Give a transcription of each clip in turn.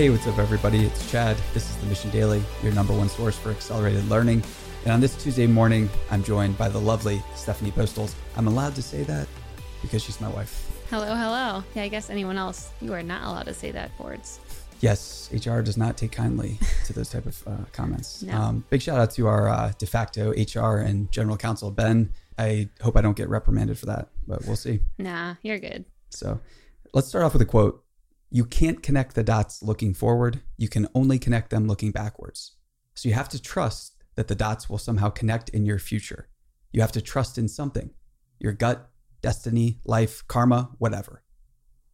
Hey, what's up, everybody? It's Chad. This is the Mission Daily, your number one source for accelerated learning. And on this Tuesday morning, I'm joined by the lovely Stephanie Postles. I'm allowed to say that because she's my wife. Hello, hello. Yeah, I guess anyone else, you are not allowed to say that words. Yes, HR does not take kindly to those type of uh, comments. No. Um, big shout out to our uh, de facto HR and general counsel, Ben. I hope I don't get reprimanded for that, but we'll see. Nah, you're good. So let's start off with a quote. You can't connect the dots looking forward. You can only connect them looking backwards. So you have to trust that the dots will somehow connect in your future. You have to trust in something your gut, destiny, life, karma, whatever.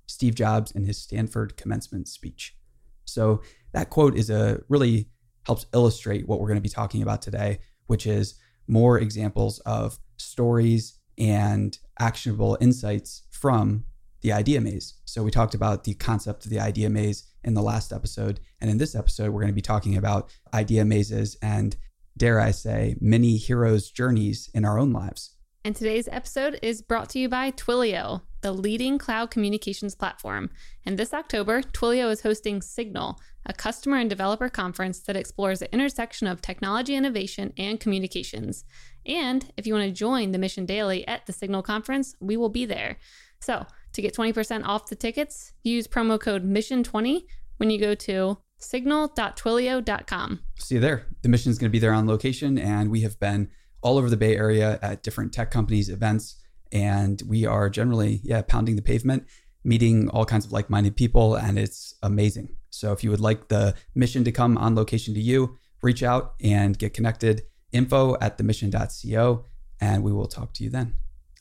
Steve Jobs in his Stanford commencement speech. So that quote is a really helps illustrate what we're going to be talking about today, which is more examples of stories and actionable insights from the idea maze. So we talked about the concept of the idea maze in the last episode. And in this episode, we're going to be talking about idea mazes and, dare I say, many heroes' journeys in our own lives. And today's episode is brought to you by Twilio, the leading cloud communications platform. And this October, Twilio is hosting Signal, a customer and developer conference that explores the intersection of technology innovation and communications. And if you want to join the Mission Daily at the Signal conference, we will be there. So, to get 20% off the tickets, use promo code MISSION20 when you go to signal.twilio.com. See you there. The mission is going to be there on location, and we have been all over the Bay Area at different tech companies' events. And we are generally, yeah, pounding the pavement, meeting all kinds of like minded people, and it's amazing. So if you would like the mission to come on location to you, reach out and get connected. Info at themission.co, and we will talk to you then.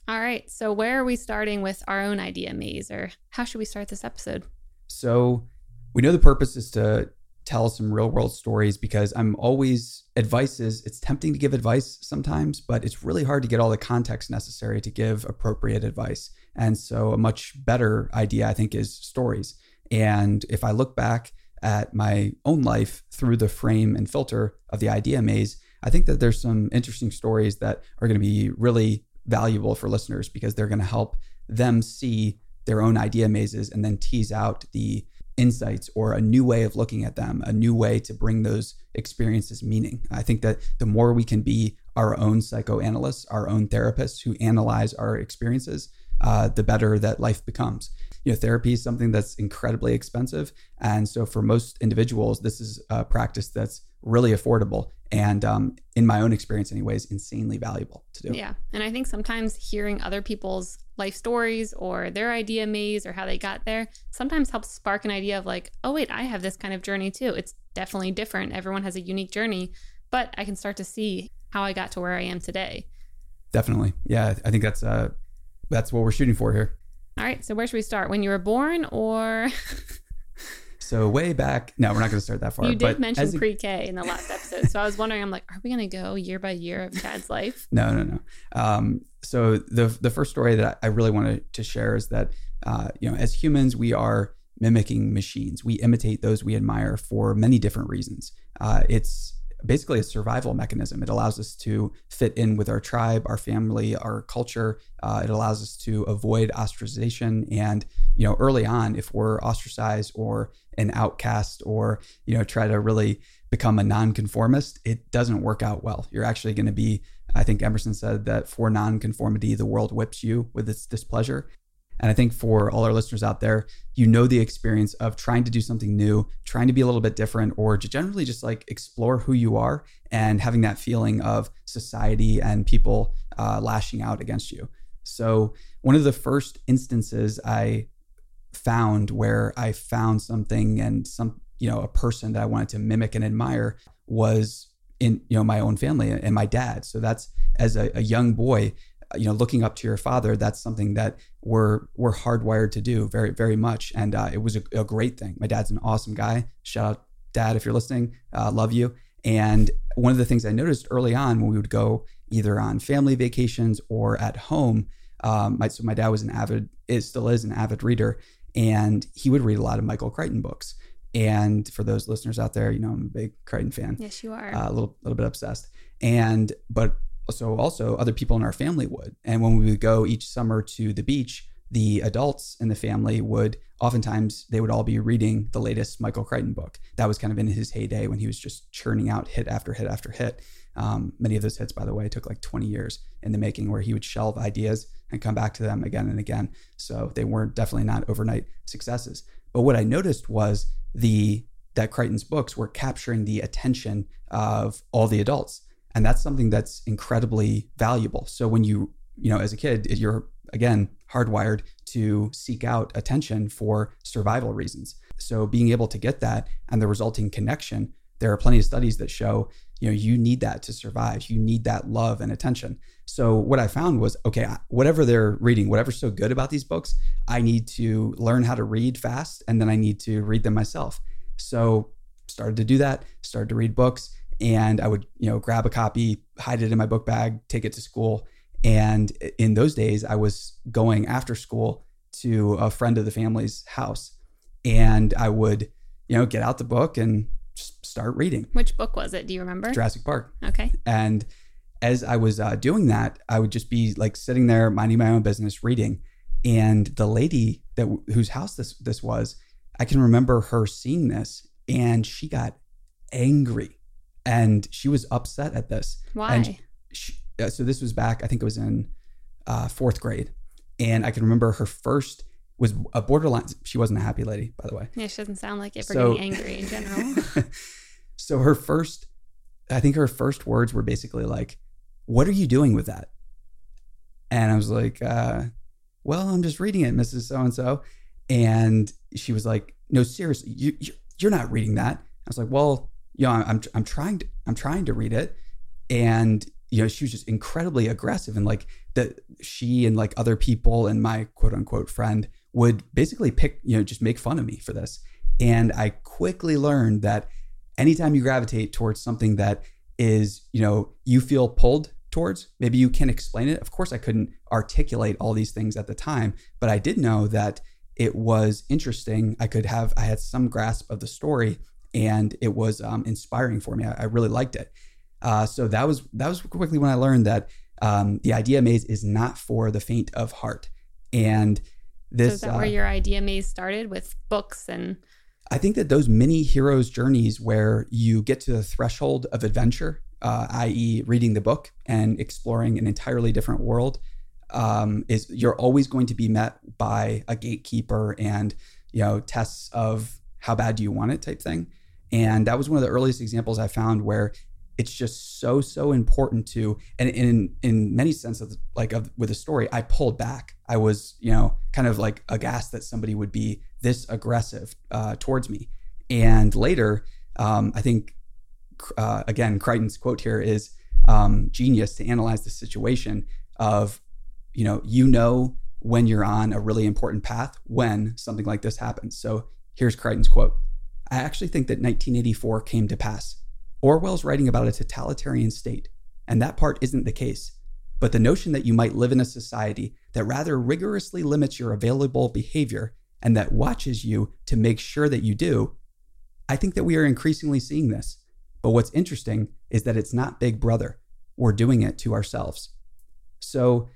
All right. So, where are we starting with our own idea maze, or how should we start this episode? So we know the purpose is to tell some real world stories because I'm always advice is it's tempting to give advice sometimes, but it's really hard to get all the context necessary to give appropriate advice. And so a much better idea I think is stories. And if I look back at my own life through the frame and filter of the idea maze, I think that there's some interesting stories that are going to be really valuable for listeners because they're going to help them see their own idea mazes and then tease out the insights or a new way of looking at them, a new way to bring those experiences meaning. I think that the more we can be our own psychoanalysts, our own therapists who analyze our experiences, uh, the better that life becomes. You know, therapy is something that's incredibly expensive. And so for most individuals, this is a practice that's really affordable and um, in my own experience anyways insanely valuable to do Yeah. And I think sometimes hearing other people's life stories or their idea maze or how they got there sometimes helps spark an idea of like, oh, wait, I have this kind of journey too. It's definitely different. Everyone has a unique journey, but I can start to see how I got to where I am today. definitely yeah i think that's uh that's what we're shooting for here All right. So, where should we start? When you were born or so way back no we're not going to start that far you did mention a- pre K in the last episode. So, I was wondering, I'm like, are we going to go year by year of Chad's life? No, no, no. Um, so the the first story that I really wanted to share is that uh, you know, as humans, we are mimicking machines. We imitate those we admire for many different reasons. Uh, it's basically a survival mechanism. It allows us to fit in with our tribe, our family, our culture. Uh, it allows us to avoid ostracization. And you know, early on, if we're ostracized or an outcast, or you know, try to really become a nonconformist, it doesn't work out well. You're actually going to be, I think Emerson said that for nonconformity, the world whips you with its displeasure. And I think for all our listeners out there, you know the experience of trying to do something new, trying to be a little bit different, or to generally just like explore who you are and having that feeling of society and people uh, lashing out against you. So, one of the first instances I found where I found something and some, you know, a person that I wanted to mimic and admire was in, you know, my own family and my dad. So that's as a, a young boy, you know, looking up to your father, that's something that we're we're hardwired to do very very much, and uh, it was a, a great thing. My dad's an awesome guy. Shout out, Dad, if you're listening, uh, love you. And one of the things I noticed early on when we would go either on family vacations or at home, um, my, so my dad was an avid, is still is an avid reader, and he would read a lot of Michael Crichton books. And for those listeners out there, you know, I'm a big Crichton fan Yes, you are. uh, a little little bit obsessed. And but so also other people in our family would. And when we would go each summer to the beach, the adults in the family would oftentimes they would all be reading the latest Michael Crichton book. That was kind of in his heyday when he was just churning out hit after hit after hit. Um, many of those hits, by the way, took like 20 years in the making, where he would shelve ideas and come back to them again and again. So they weren't definitely not overnight successes. But what I noticed was the that Crichton's books were capturing the attention of all the adults, and that's something that's incredibly valuable. So when you you know as a kid, you're again hardwired to seek out attention for survival reasons. So being able to get that and the resulting connection, there are plenty of studies that show you know you need that to survive you need that love and attention so what i found was okay whatever they're reading whatever's so good about these books i need to learn how to read fast and then i need to read them myself so started to do that started to read books and i would you know grab a copy hide it in my book bag take it to school and in those days i was going after school to a friend of the family's house and i would you know get out the book and just start reading. Which book was it? Do you remember? Jurassic Park. Okay. And as I was uh, doing that, I would just be like sitting there minding my own business, reading. And the lady that whose house this this was, I can remember her seeing this, and she got angry, and she was upset at this. Why? And she, uh, so this was back. I think it was in uh, fourth grade, and I can remember her first was a borderline. She wasn't a happy lady, by the way. Yeah, she doesn't sound like it for so, getting angry in general. so her first, I think her first words were basically like, "What are you doing with that?" And I was like, uh, "Well, I'm just reading it, Mrs. So and So." And she was like, "No, seriously, you you're not reading that." I was like, "Well, you know, I'm I'm trying to I'm trying to read it," and you know, she was just incredibly aggressive and like that she and like other people and my quote unquote friend would basically pick, you know, just make fun of me for this. And I quickly learned that anytime you gravitate towards something that is, you know, you feel pulled towards, maybe you can explain it. Of course, I couldn't articulate all these things at the time, but I did know that it was interesting. I could have, I had some grasp of the story and it was um, inspiring for me. I, I, really liked it. Uh, so that was, that was quickly when I learned that um, the idea maze is not for the faint of heart. And this, so is that uh, where your idea maze started with books and? I think that those mini heroes journeys where you get to the threshold of adventure, uh, i.e., reading the book and exploring an entirely different world, um, is you're always going to be met by a gatekeeper and you know tests of how bad do you want it type thing. And that was one of the earliest examples I found where it's just so so important to and in in many senses like of, with a story i pulled back. I was you know kind of like aghast that somebody would be this aggressive uh, towards me. And later um, i think uh, again crichton's quote here is um, genius to analyze the situation of you know you know when you're on a really important path when something like this happens. So here's crichton's quote i actually think that 1984 came to pass Orwell's writing about a totalitarian state, and that part isn't the case. But the notion that you might live in a society that rather rigorously limits your available behavior and that watches you to make sure that you do, I think that we are increasingly seeing this. But what's interesting is that it's not Big Brother. We're doing it to ourselves. So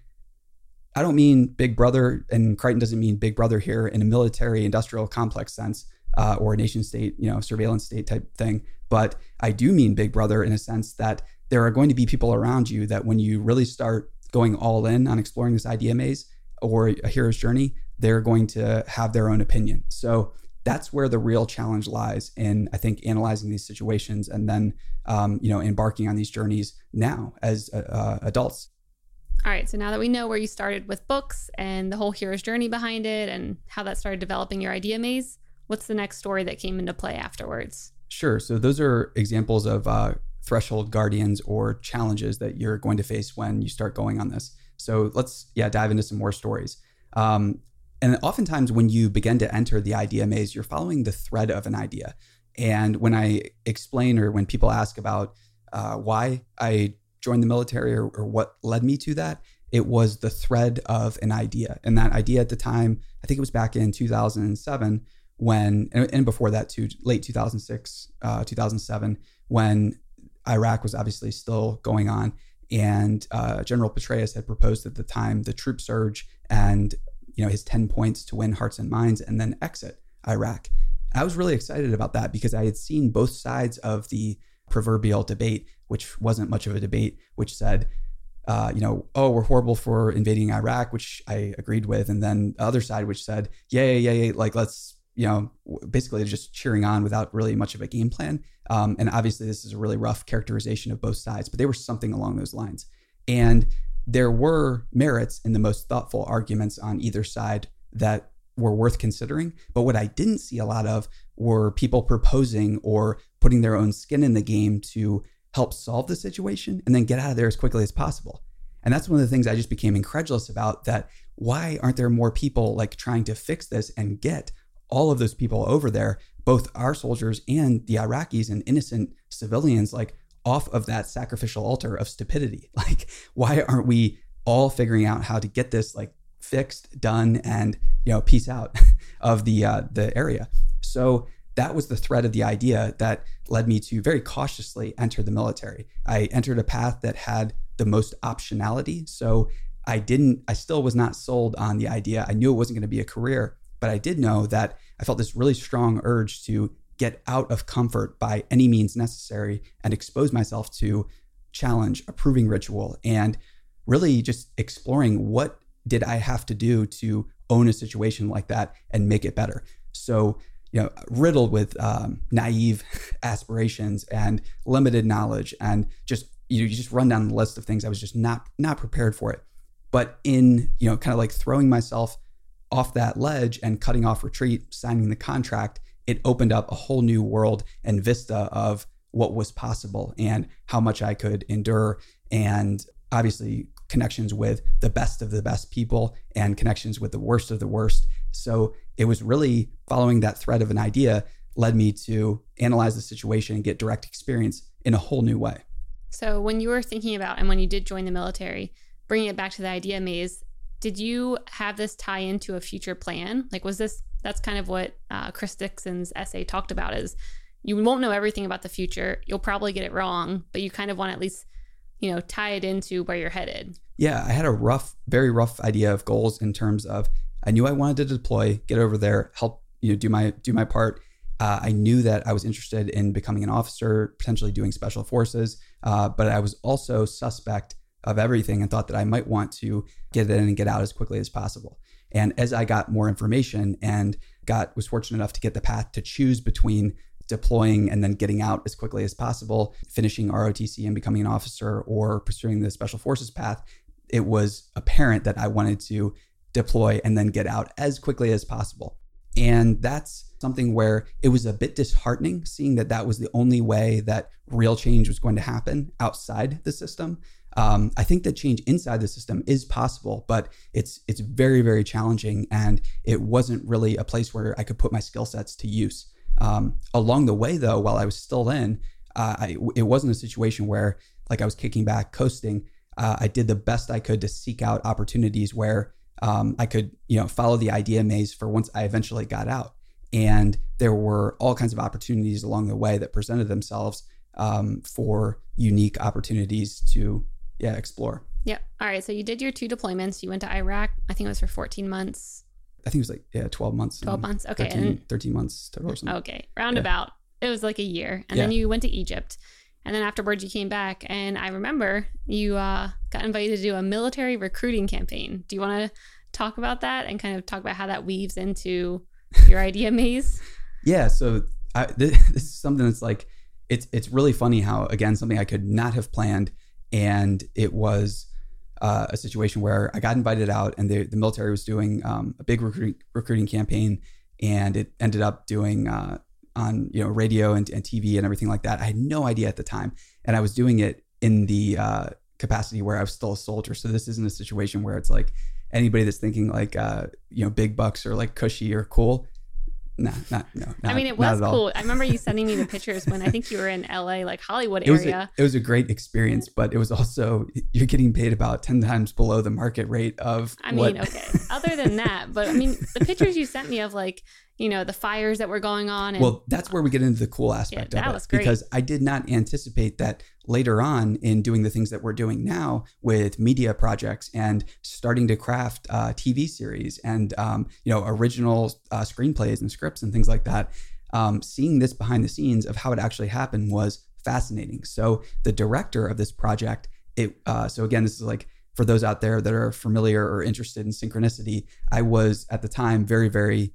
I don't mean Big Brother, and Crichton doesn't mean Big Brother here in a military industrial complex sense uh, or a nation state, you know, surveillance state type thing. But I do mean Big Brother in a sense that there are going to be people around you that when you really start going all in on exploring this idea maze or a hero's journey, they're going to have their own opinion. So that's where the real challenge lies in, I think, analyzing these situations and then, um, you know, embarking on these journeys now as uh, uh adults. All right. So now that we know where you started with books and the whole hero's journey behind it and how that started developing your idea maze, what's the next story that came into play afterwards? Sure. So those are examples of uh, threshold guardians or challenges that you're going to face when you start going on this. So let's yeah dive into some more stories. Um, and oftentimes when you begin to enter the idea maze, you're following the thread of an idea. And when I explain or when people ask about uh, why I joined the military or, or what led me to that, it was the thread of an idea. And that idea at the time, I think it was back in 2007, when and, before that too late 2006 uh, 2007 when iraq was obviously still going on and uh, general petraeus had proposed at the time the troop surge and you know his 10 points to win hearts and minds and then exit Iraq. I was really excited about that because I had seen both sides of the proverbial debate, which wasn't much of a debate, which said, uh, you know, oh, we're horrible for invading Iraq, which I agreed with, and then the other side, which said, yeah, yeah, yeah, yeah like let's, you know, basically just cheering on without really much of a game plan. Um, and obviously, this is a really rough characterization of both sides, but they were something along those lines. And there were merits in the most thoughtful arguments on either side that were worth considering. But what I didn't see a lot of were people proposing or putting their own skin in the game to help solve the situation and then get out of there as quickly as possible. And that's one of the things I just became incredulous about that why aren't there more people like trying to fix this and get all of those people over there, both our soldiers and the Iraqis and innocent civilians like off of that sacrificial altar of stupidity. Like why aren't we all figuring out how to get this like fixed, done, and you know, peace out of the uh, the area. So that was the thread of the idea that led me to very cautiously enter the military. I entered a path that had the most optionality. So I didn't, I still was not sold on the idea. I knew it wasn't going to be a career, but I did know that I felt this really strong urge to get out of comfort by any means necessary and expose myself to challenge, approving ritual, and really just exploring what did I have to do to own a situation like that and make it better? So, you know, riddled with um, naive aspirations and limited knowledge, and just you, know, you just run down the list of things I was just not not prepared for it. But in you know, kind of like throwing myself off that ledge and cutting off retreat, signing the contract, it opened up a whole new world and vista of what was possible and how much I could endure and obviously connections with the best of the best people and connections with the worst of the worst. So it was really following that thread of an idea led me to analyze the situation and get direct experience in a whole new way. So when you were thinking about and when you did join the military, bringing it back to the idea maze, did you have this tie into a future plan? Like was this that's kind of what uh, Chris Dixon's essay talked about is you won't know everything about the future. You'll probably get it wrong, but you kind of want to at least you know, tie it into where you're headed? Yeah, I had a rough, very rough idea of goals in terms of I knew I wanted to deploy, get over there, help you know do my do my part. Uh, I knew that I was interested in becoming an officer, potentially doing special forces, uh, but I was also suspect of everything and thought that I might want to get in and get out as quickly as possible. And as I got more information and got was fortunate enough to get the path to choose between deploying and then getting out as quickly as possible, finishing ROTC and becoming an officer or pursuing the special forces path, it was apparent that I wanted to deploy and then get out as quickly as possible. And that's something where it was a bit disheartening seeing that that was the only way that real change was going to happen outside the system. Um, I think that change inside the system is possible, but it's it's very very challenging, and it wasn't really a place where I could put my skill sets to use. Um, along the way, though, while I was still in, uh, I, it wasn't a situation where like I was kicking back, coasting. Uh, I did the best I could to seek out opportunities where um, I could, you know, follow the idea maze for once I eventually got out. And there were all kinds of opportunities along the way that presented themselves um, for unique opportunities to, yeah, explore. Yep. All right. So you did your two deployments. You went to Iraq. I think it was for 14 months. I think it was like yeah, twelve months. Twelve months. Okay, 13, and, 13 months total. Or something. Okay, roundabout. Yeah. It was like a year, and yeah. then you went to Egypt, and then afterwards you came back, and I remember you uh, got invited to do a military recruiting campaign. Do you want to talk about that and kind of talk about how that weaves into your idea maze? Yeah. So I, this, this is something that's like it's it's really funny how again something I could not have planned, and it was uh, a situation where I got invited out, and the, the military was doing um, a big recruiting recruiting campaign, and it ended up doing uh, on you know radio and, and, TV and everything like that. I had no idea at the time, and I was doing it in the uh, capacity where I was still a soldier. So this isn't a situation where it's like anybody that's thinking like uh, you know big bucks or like cushy or cool no, not no. Not, I mean, it was cool. I remember you sending me the pictures when I think you were in LA, like Hollywood it area. A, it was a great experience, but it was also you're getting paid about ten times below the market rate of. I mean, what... okay. Other than that, but I mean, the pictures you sent me of like you know, the fires that were going on. And, well, that's where we get into the cool aspect Yeah, of that it was great. because I did not anticipate that later on in doing the things that we're doing now with media projects and starting to craft uh, TV series and um, you know original uh, screenplays and scripts and things like that. Um, seeing this behind the scenes of how it actually happened was fascinating. So the director of this project, it uh, so again, this is like for those out there that are familiar or interested in synchronicity. I was at the time very very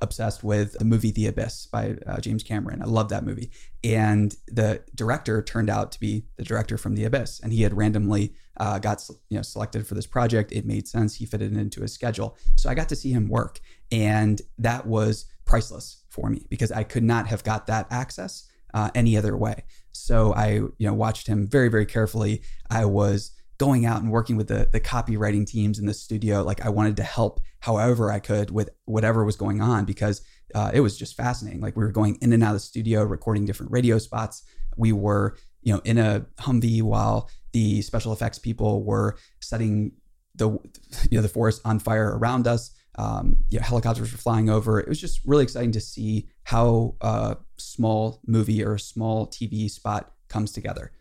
obsessed with the movie The Abyss by uh, James Cameron. I love that movie. And the director turned out to be the director from The Abyss, and he had randomly uh, got you know selected for this project. It made sense. He fitted it into his schedule, so I got to see him work, and that was priceless for me because I could not have got that access uh, any other way. So I you know watched him very very carefully. I was going out and working with the the copywriting teams in the studio like i wanted to help however i could with whatever was going on because uh, it was just fascinating. Like we were going in and out of the studio recording different radio spots. We were you know in a humvee while the special effects people were setting the you know the forest on fire around us. Um, you know, helicopters were flying over. It was just really exciting to see how a small movie or a small tv spot comes together.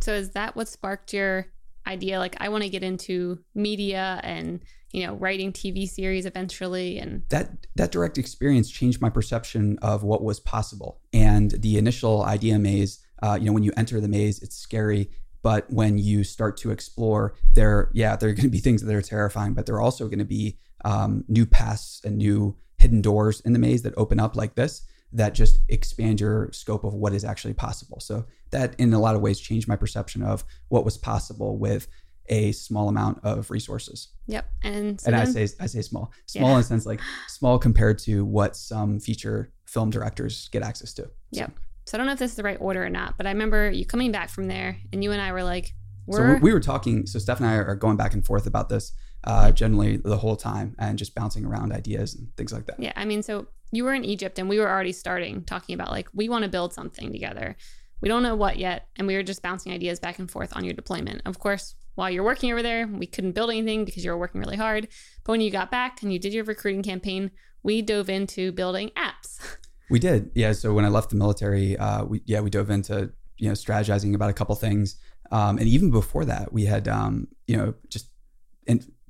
So is that what sparked your idea? Like, I want to get into media and, you know, writing TV series eventually. And that that direct experience changed my perception of what was possible. And the initial idea maze, uh, you know, when you enter the maze, it's scary. But when you start to explore, there, yeah, there are going to be things that are terrifying, but there are also going to be um, new paths and new hidden doors in the maze that open up like this that just expand your scope of what is actually possible. So that, in a lot of ways, changed my perception of what was possible with a small amount of resources. yep. And so and I say I say small, small Yeah. in the sense like small compared to what some feature film directors get access to. So- Yep. So I don't know if this is the right order or not, but I remember you coming back from there and you and I were like, we're we, we were talking. So Steph and I are going back and forth about this uh, generally the whole time, and just bouncing around ideas and things like that. Yeah, I mean, so you were in Egypt and we were already starting talking about like we want to build something together. We don't know what yet, and we were just bouncing ideas back and forth on your deployment. Of course, while you're working over there, we couldn't build anything because you were working really hard. But when you got back and you did your recruiting campaign, we dove into building apps. We did, yeah. So when I left the military, uh, we yeah we dove into you know strategizing about a couple things, um, and even before that, we had um, you know just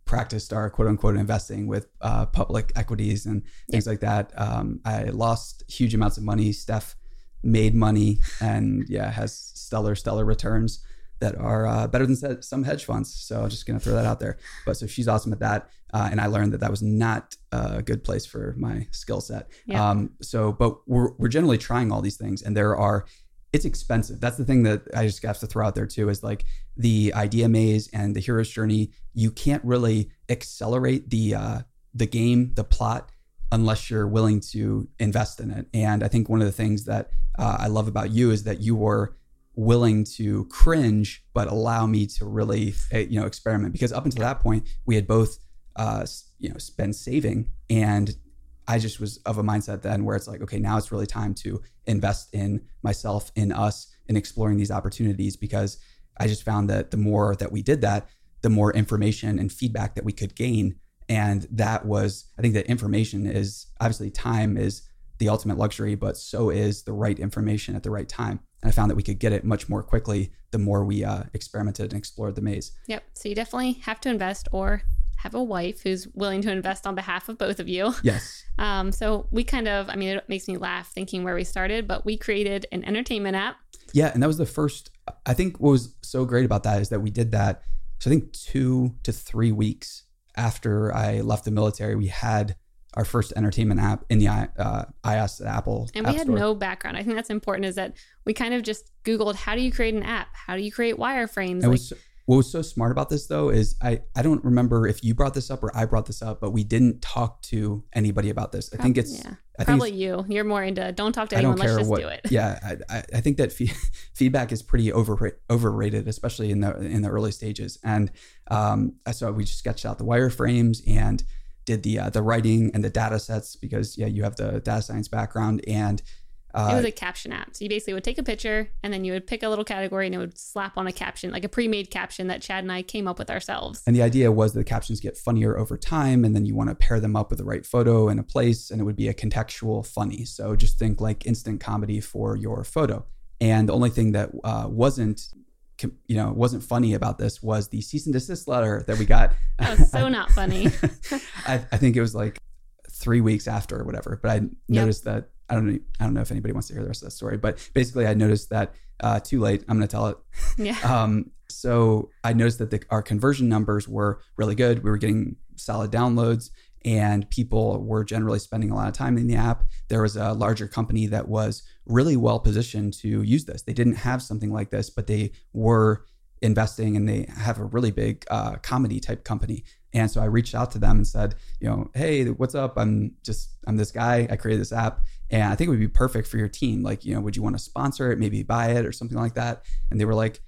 practiced our quote unquote investing with uh, public equities and things like that. Um, I lost huge amounts of money. Steph made money and yeah has stellar stellar returns that are uh, better than some hedge funds. So I'm just gonna throw that out there. But so she's awesome at that, uh, and I learned that that was not a good place for my skill set. Yeah. Um, so, but we're we're generally trying all these things, and there are. It's expensive. That's the thing that I just have to throw out there too. Is like the idea maze and the hero's journey. You can't really accelerate the uh, the game, the plot, unless you're willing to invest in it. And I think one of the things that uh, I love about you is that you were willing to cringe, but allow me to really, uh, you know, experiment. Because up until that point, we had both, uh, you know, been saving, and I just was of a mindset then where it's like, okay, now it's really time to invest in myself, in us, in exploring these opportunities. Because I just found that the more that we did that, the more information and feedback that we could gain. And that was, I think that information is obviously time is the ultimate luxury, but so is the right information at the right time. And I found that we could get it much more quickly the more we uh, experimented and explored the maze. Yep. So you definitely have to invest or have a wife who's willing to invest on behalf of both of you. Yes. Um, so we kind of, I mean, it makes me laugh thinking where we started, but we created an entertainment app. Yeah. And that was the first, I think what was so great about that is that we did that. So I think two to three weeks after I left the military, we had our first entertainment app in the uh, iOS Apple. And App we had Store. no background. I think that's important is that we kind of just Googled how do you create an app? How do you create wireframes? It Like, was what was so smart about this though is I I don't remember if you brought this up or I brought this up, but we didn't talk to anybody about this. I think it's yeah, I think probably you. You're more into don't talk to anyone. Let's just what. do it. Yeah, I, I, I think that fee- feedback is pretty over overrated, especially in the in the early stages. And um, so we just sketched out the wireframes and did the uh, the writing and the data sets because yeah, you have the data science background and Uh, it was a caption app. So you basically would take a picture and then you would pick a little category and it would slap on a caption, like a pre-made caption that Chad and I came up with ourselves. and the idea was that the captions get funnier over time, and then you want to pair them up with the right photo and a place, and it would be a contextual funny. So just think like instant comedy for your photo. And the only thing that uh, wasn't, you know, wasn't funny about this was the cease and desist letter that we got. That was so not funny. I, I think it was like three weeks after or whatever. But I noticed that I don't know. I don't know if anybody wants to hear the rest of that story. But basically, I noticed that uh, too late. I'm going to tell it. Yeah. Um, so I noticed that the, our conversion numbers were really good. We were getting solid downloads, and people were generally spending a lot of time in the app. There was a larger company that was really well positioned to use this. They didn't have something like this, but they were investing and they have a really big uh, comedy type company. And so I reached out to them and said, you know, hey, what's up? I'm just, I'm this guy. I created this app and I think it would be perfect for your team. Like, you know, would you want to sponsor it, maybe buy it or something like that? And they were like,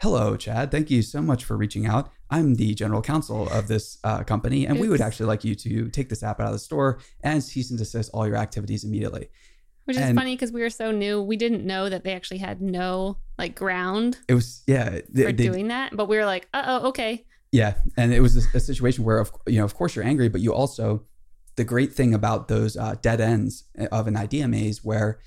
hello, Chad. Thank you so much for reaching out. I'm the general counsel of this uh, company, and we would actually like you to take this app out of the store and cease and desist all your activities immediately. Which is And- funny because we were so new. We didn't know that they actually had no like ground It was, yeah, they, for they- doing that. But we were like, uh oh, okay. Yeah, and it was a, a situation where, of you know, of course you're angry, but you also, the great thing about those uh, dead ends of an idea maze, where,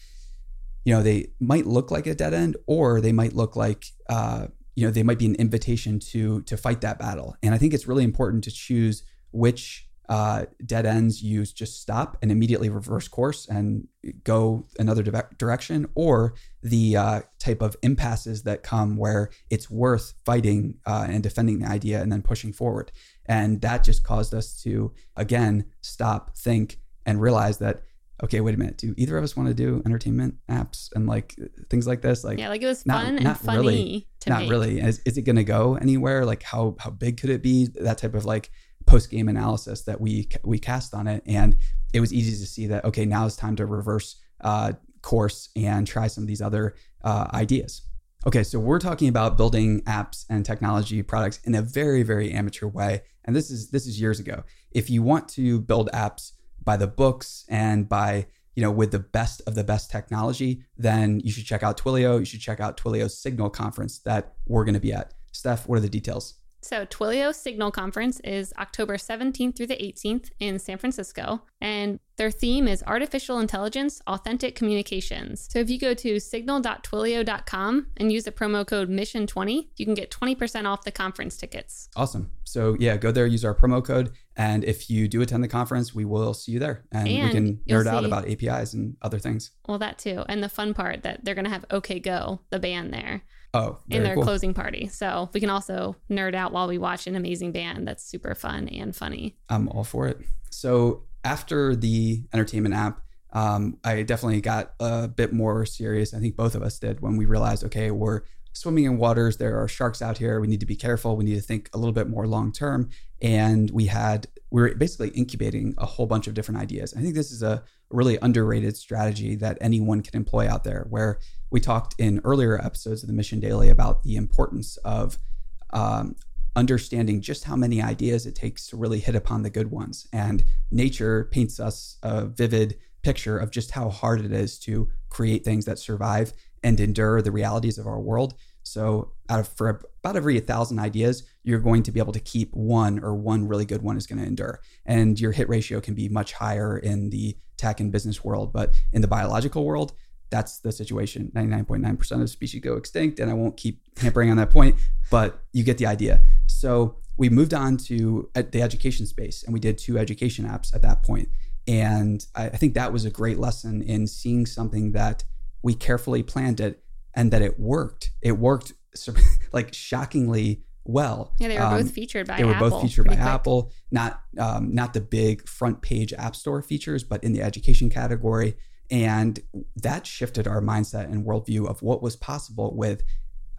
you know, they might look like a dead end, or they might look like, uh, you know, they might be an invitation to to fight that battle. And I think it's really important to choose which uh, dead ends you just stop and immediately reverse course and go another dire- direction, or the uh, type of impasses that come where it's worth fighting uh, and defending the idea and then pushing forward. And that just caused us to, again, stop, think, and realize that, okay, wait a minute, do either of us want to do entertainment apps and like things like this? Like, Yeah, like it was not- fun not and funny really. to not make. really. Is, is it going to go anywhere? Like, how how big could it be? That type of like post game analysis that we we cast on it, and it was easy to see that okay, now it's time to reverse uh, course and try some of these other uh, ideas. Okay, so we're talking about building apps and technology products in a very very amateur way, and this is this is years ago. If you want to build apps by the books and by you know with the best of the best technology, then you should check out Twilio. You should check out Twilio's Signal conference that we're going to be at. Steph, what are the details? So, Twilio Signal Conference is October 17th through the 18th in San Francisco, and their theme is Artificial Intelligence Authentic Communications. So, if you go to signal.twilio.com and use the promo code MISSION20, you can get 20% off the conference tickets. Awesome. So yeah, go there, use our promo code, and if you do attend the conference, we will see you there, and, we can nerd out about APIs and other things. Well, that too. And the fun part that they're going to have OK Go, the band there, Oh, in their cool. closing party. So, we can also nerd out while we watch an amazing band that's super fun and funny. I'm all for it. So after the entertainment app, um, I definitely got a bit more serious. I think both of us did when we realized, okay, we're swimming in waters. There are sharks out here. We need to be careful. We need to think a little bit more long term. And we had we were basically incubating a whole bunch of different ideas. I think this is a really underrated strategy that anyone can employ out there. Where we talked in earlier episodes of the Mission Daily about the importance of um, understanding just how many ideas it takes to really hit upon the good ones. And nature paints us a vivid picture of just how hard it is to create things that survive and endure the realities of our world. So, out of for about every thousand ideas, you're going to be able to keep one, or one really good one is going to endure. And your hit ratio can be much higher in the tech and business world, but in the biological world, that's the situation. 99.9% of species go extinct, and I won't keep hampering on that point, but you get the idea. So we moved on to the education space, and we did two education apps at that point. And I, I think that was a great lesson in seeing something that we carefully planned it and that it worked. It worked like shockingly well. Yeah, they were Um, both featured by they were Apple. both featured by quick. Apple, not um, not the big front page App Store features, but in the education category. And that shifted our mindset and worldview of what was possible with,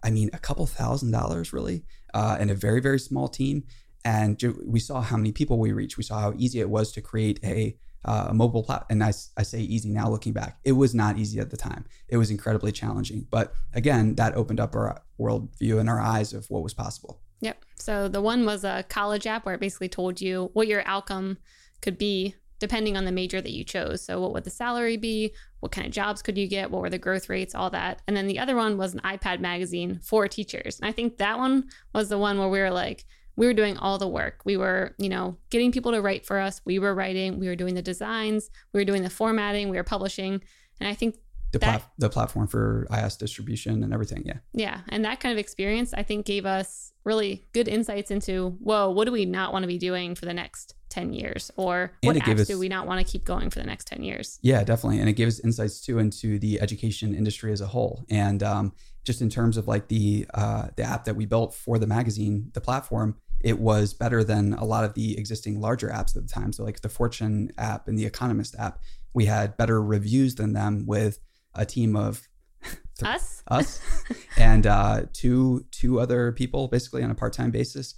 I mean, a couple thousand dollars really, uh, and a very very small team. And we saw how many people we reached. We saw how easy it was to create a uh, a mobile platform. And I say easy now looking back. It was not easy at the time. It was incredibly challenging. But again, that opened up our worldview and our eyes of what was possible. Yep. So the one was a college app where it basically told you what your outcome could be depending on the major that you chose. So, what would the salary be? What kind of jobs could you get? What were the growth rates? All that. And then the other one was an iPad magazine for teachers. And I think that one was the one where we were like, we were doing all the work. We were, you know, getting people to write for us. We were writing, we were doing the designs, we were doing the formatting, we were publishing. And I think the, that, plat- the platform for iOS distribution and everything. Yeah. Yeah. And that kind of experience, I think, gave us really good insights into, whoa, what do we not want to be doing for the next 10 years? Or what apps us, do we not want to keep going for the next 10 years? Yeah, definitely. And it gives insights too into the education industry as a whole. And um, just in terms of like the uh, the app that we built for the magazine, the platform, it was better than a lot of the existing larger apps at the time. So like the Fortune app and the Economist app, we had better reviews than them with a team of us, us, and uh, two two other people, basically on a part time basis.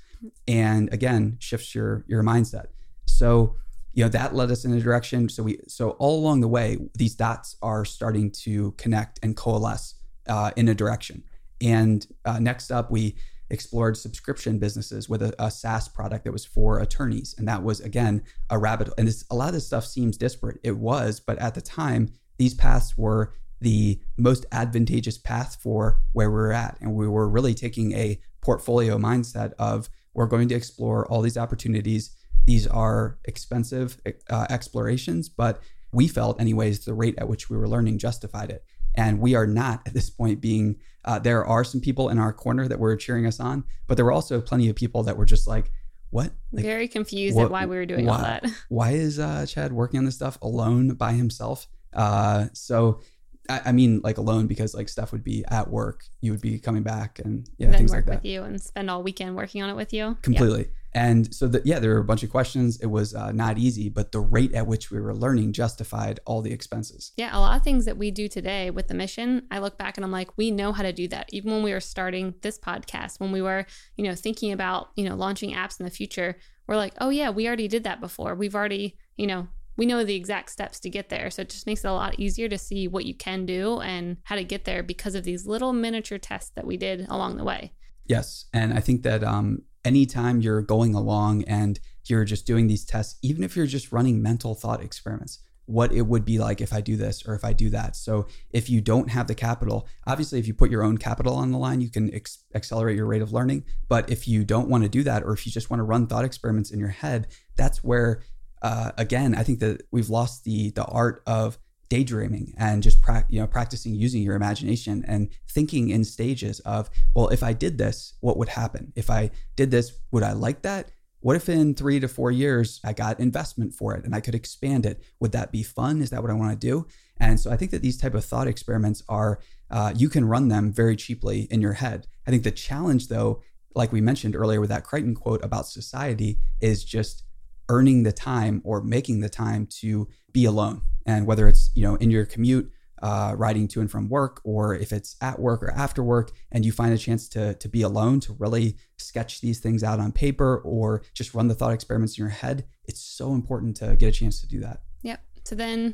And again, shifts your your mindset. So you know that led us in a direction. So we so all along the way, these dots are starting to connect and coalesce uh, in a direction. And uh, next up, we explored subscription businesses with a, a, SaaS product that was for attorneys, and that was again a rabbit. And this, a lot of this stuff seems disparate. It was, but at the time, these paths were the most advantageous path for where we're at. And we were really taking a portfolio mindset of we're going to explore all these opportunities. These are expensive uh, explorations, but we felt, anyways, the rate at which we were learning justified it. And we are not at this point being, uh, there are some people in our corner that were cheering us on, but there were also plenty of people that were just like, what? Like, Very confused what, at why we were doing why, all that. why is uh, Chad working on this stuff alone by himself? Uh, so I, I, mean, like alone because like Steph would be at work, you would be coming back and yeah, then things work like with you and spend all weekend working on it with you. Completely. Yeah. And so that yeah, there were a bunch of questions. It was uh, not easy, but the rate at which we were learning justified all the expenses. Yeah, a lot of things that we do today with the mission, I look back and I'm like, we know how to do that. Even when we were starting this podcast, when we were, you know, thinking about, you know, launching apps in the future, we're like, oh yeah, we already did that before. We've already, you know, we know the exact steps to get there. So it just makes it a lot easier to see what you can do and how to get there because of these little miniature tests that we did along the way. Yes. And I think that um, anytime you're going along and you're just doing these tests, even if you're just running mental thought experiments, what it would be like if I do this or if I do that. So if you don't have the capital, obviously, if you put your own capital on the line, you can ex- accelerate your rate of learning. But if you don't want to do that, or if you just want to run thought experiments in your head, that's where uh, again, I think that we've lost the the art of daydreaming and just pra- you know practicing using your imagination and thinking in stages of well if i did this what would happen? If i did this would i like that? What if in three to four years i got investment for it and i could expand it? Would that be fun? Is that what i want to do? And so i think that these type of thought experiments are uh, you can run them very cheaply in your head. I think the challenge though like we mentioned earlier with that crichton quote about society is just earning the time or making the time to be alone. And whether it's, you know, in your commute, uh, riding to and from work, or if it's at work or after work, and you find a chance to, to be alone, to really sketch these things out on paper or just run the thought experiments in your head, it's so important to get a chance to do that. Yep. So then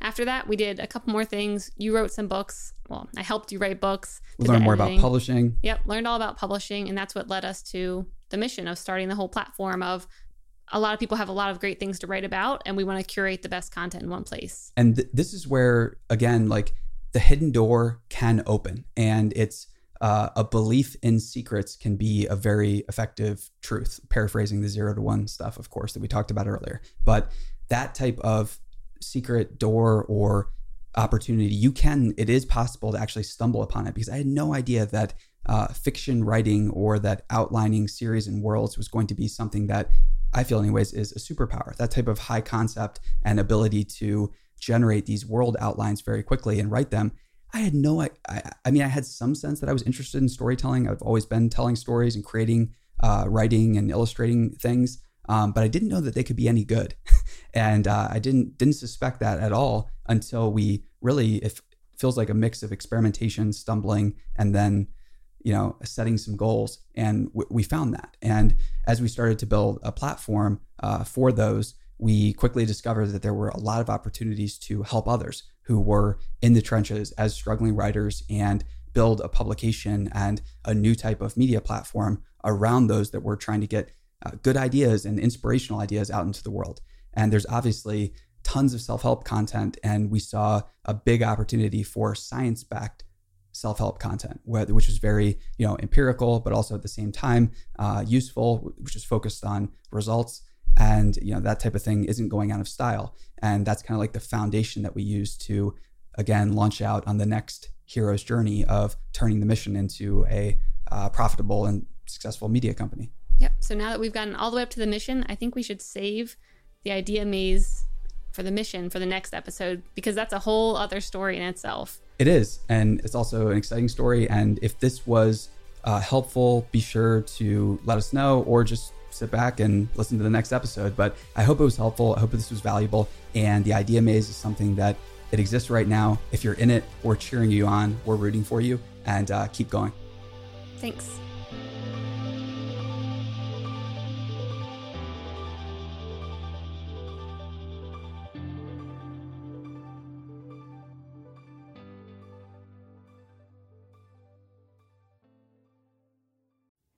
after that, we did a couple more things. You wrote some books. Well, I helped you write books. We learned more about publishing. Yep, learned all about publishing, and that's what led us to the mission of starting the whole platform of a lot of people have a lot of great things to write about and we want to curate the best content in one place. And th- this is where again like the hidden door can open and it's uh, a belief in secrets can be a very effective truth. Paraphrasing the zero to one stuff of course that we talked about earlier. But that type of secret door or opportunity you can it is possible to actually stumble upon it because i had no idea that uh, fiction writing or that outlining series and worlds was going to be something that I feel, anyways, is a superpower. That type of high concept and ability to generate these world outlines very quickly and write them. I had no, I, I mean, I had some sense that I was interested in storytelling. I've always been telling stories and creating, uh, writing and illustrating things, um, but I didn't know that they could be any good, and uh, I didn't didn't suspect that at all until we really it feels like a mix of experimentation, stumbling, and then you know, setting some goals. And w- we found that. And as we started to build a platform uh, for those, we quickly discovered that there were a lot of opportunities to help others who were in the trenches as struggling writers and build a publication and a new type of media platform around those that were trying to get uh, good ideas and inspirational ideas out into the world. And there's obviously tons of self help content. And we saw a big opportunity for science backed self help content, which was very you know empirical, but also at the same time uh, useful, which is focused on results. And you know that type of thing isn't going out of style, and that's kind of like the foundation that we use to again launch out on the next hero's journey of turning the mission into a uh, profitable and successful media company. Yep. So now that we've gotten all the way up to the mission, I think we should save the idea maze for the mission for the next episode because that's a whole other story in itself. It is. And it's also an exciting story. And if this was uh, helpful, be sure to let us know or just sit back and listen to the next episode. But I hope it was helpful. I hope this was valuable. And the idea maze is something that it exists right now. If you're in it, we're cheering you on, we're rooting for you, and uh, keep going. Thanks.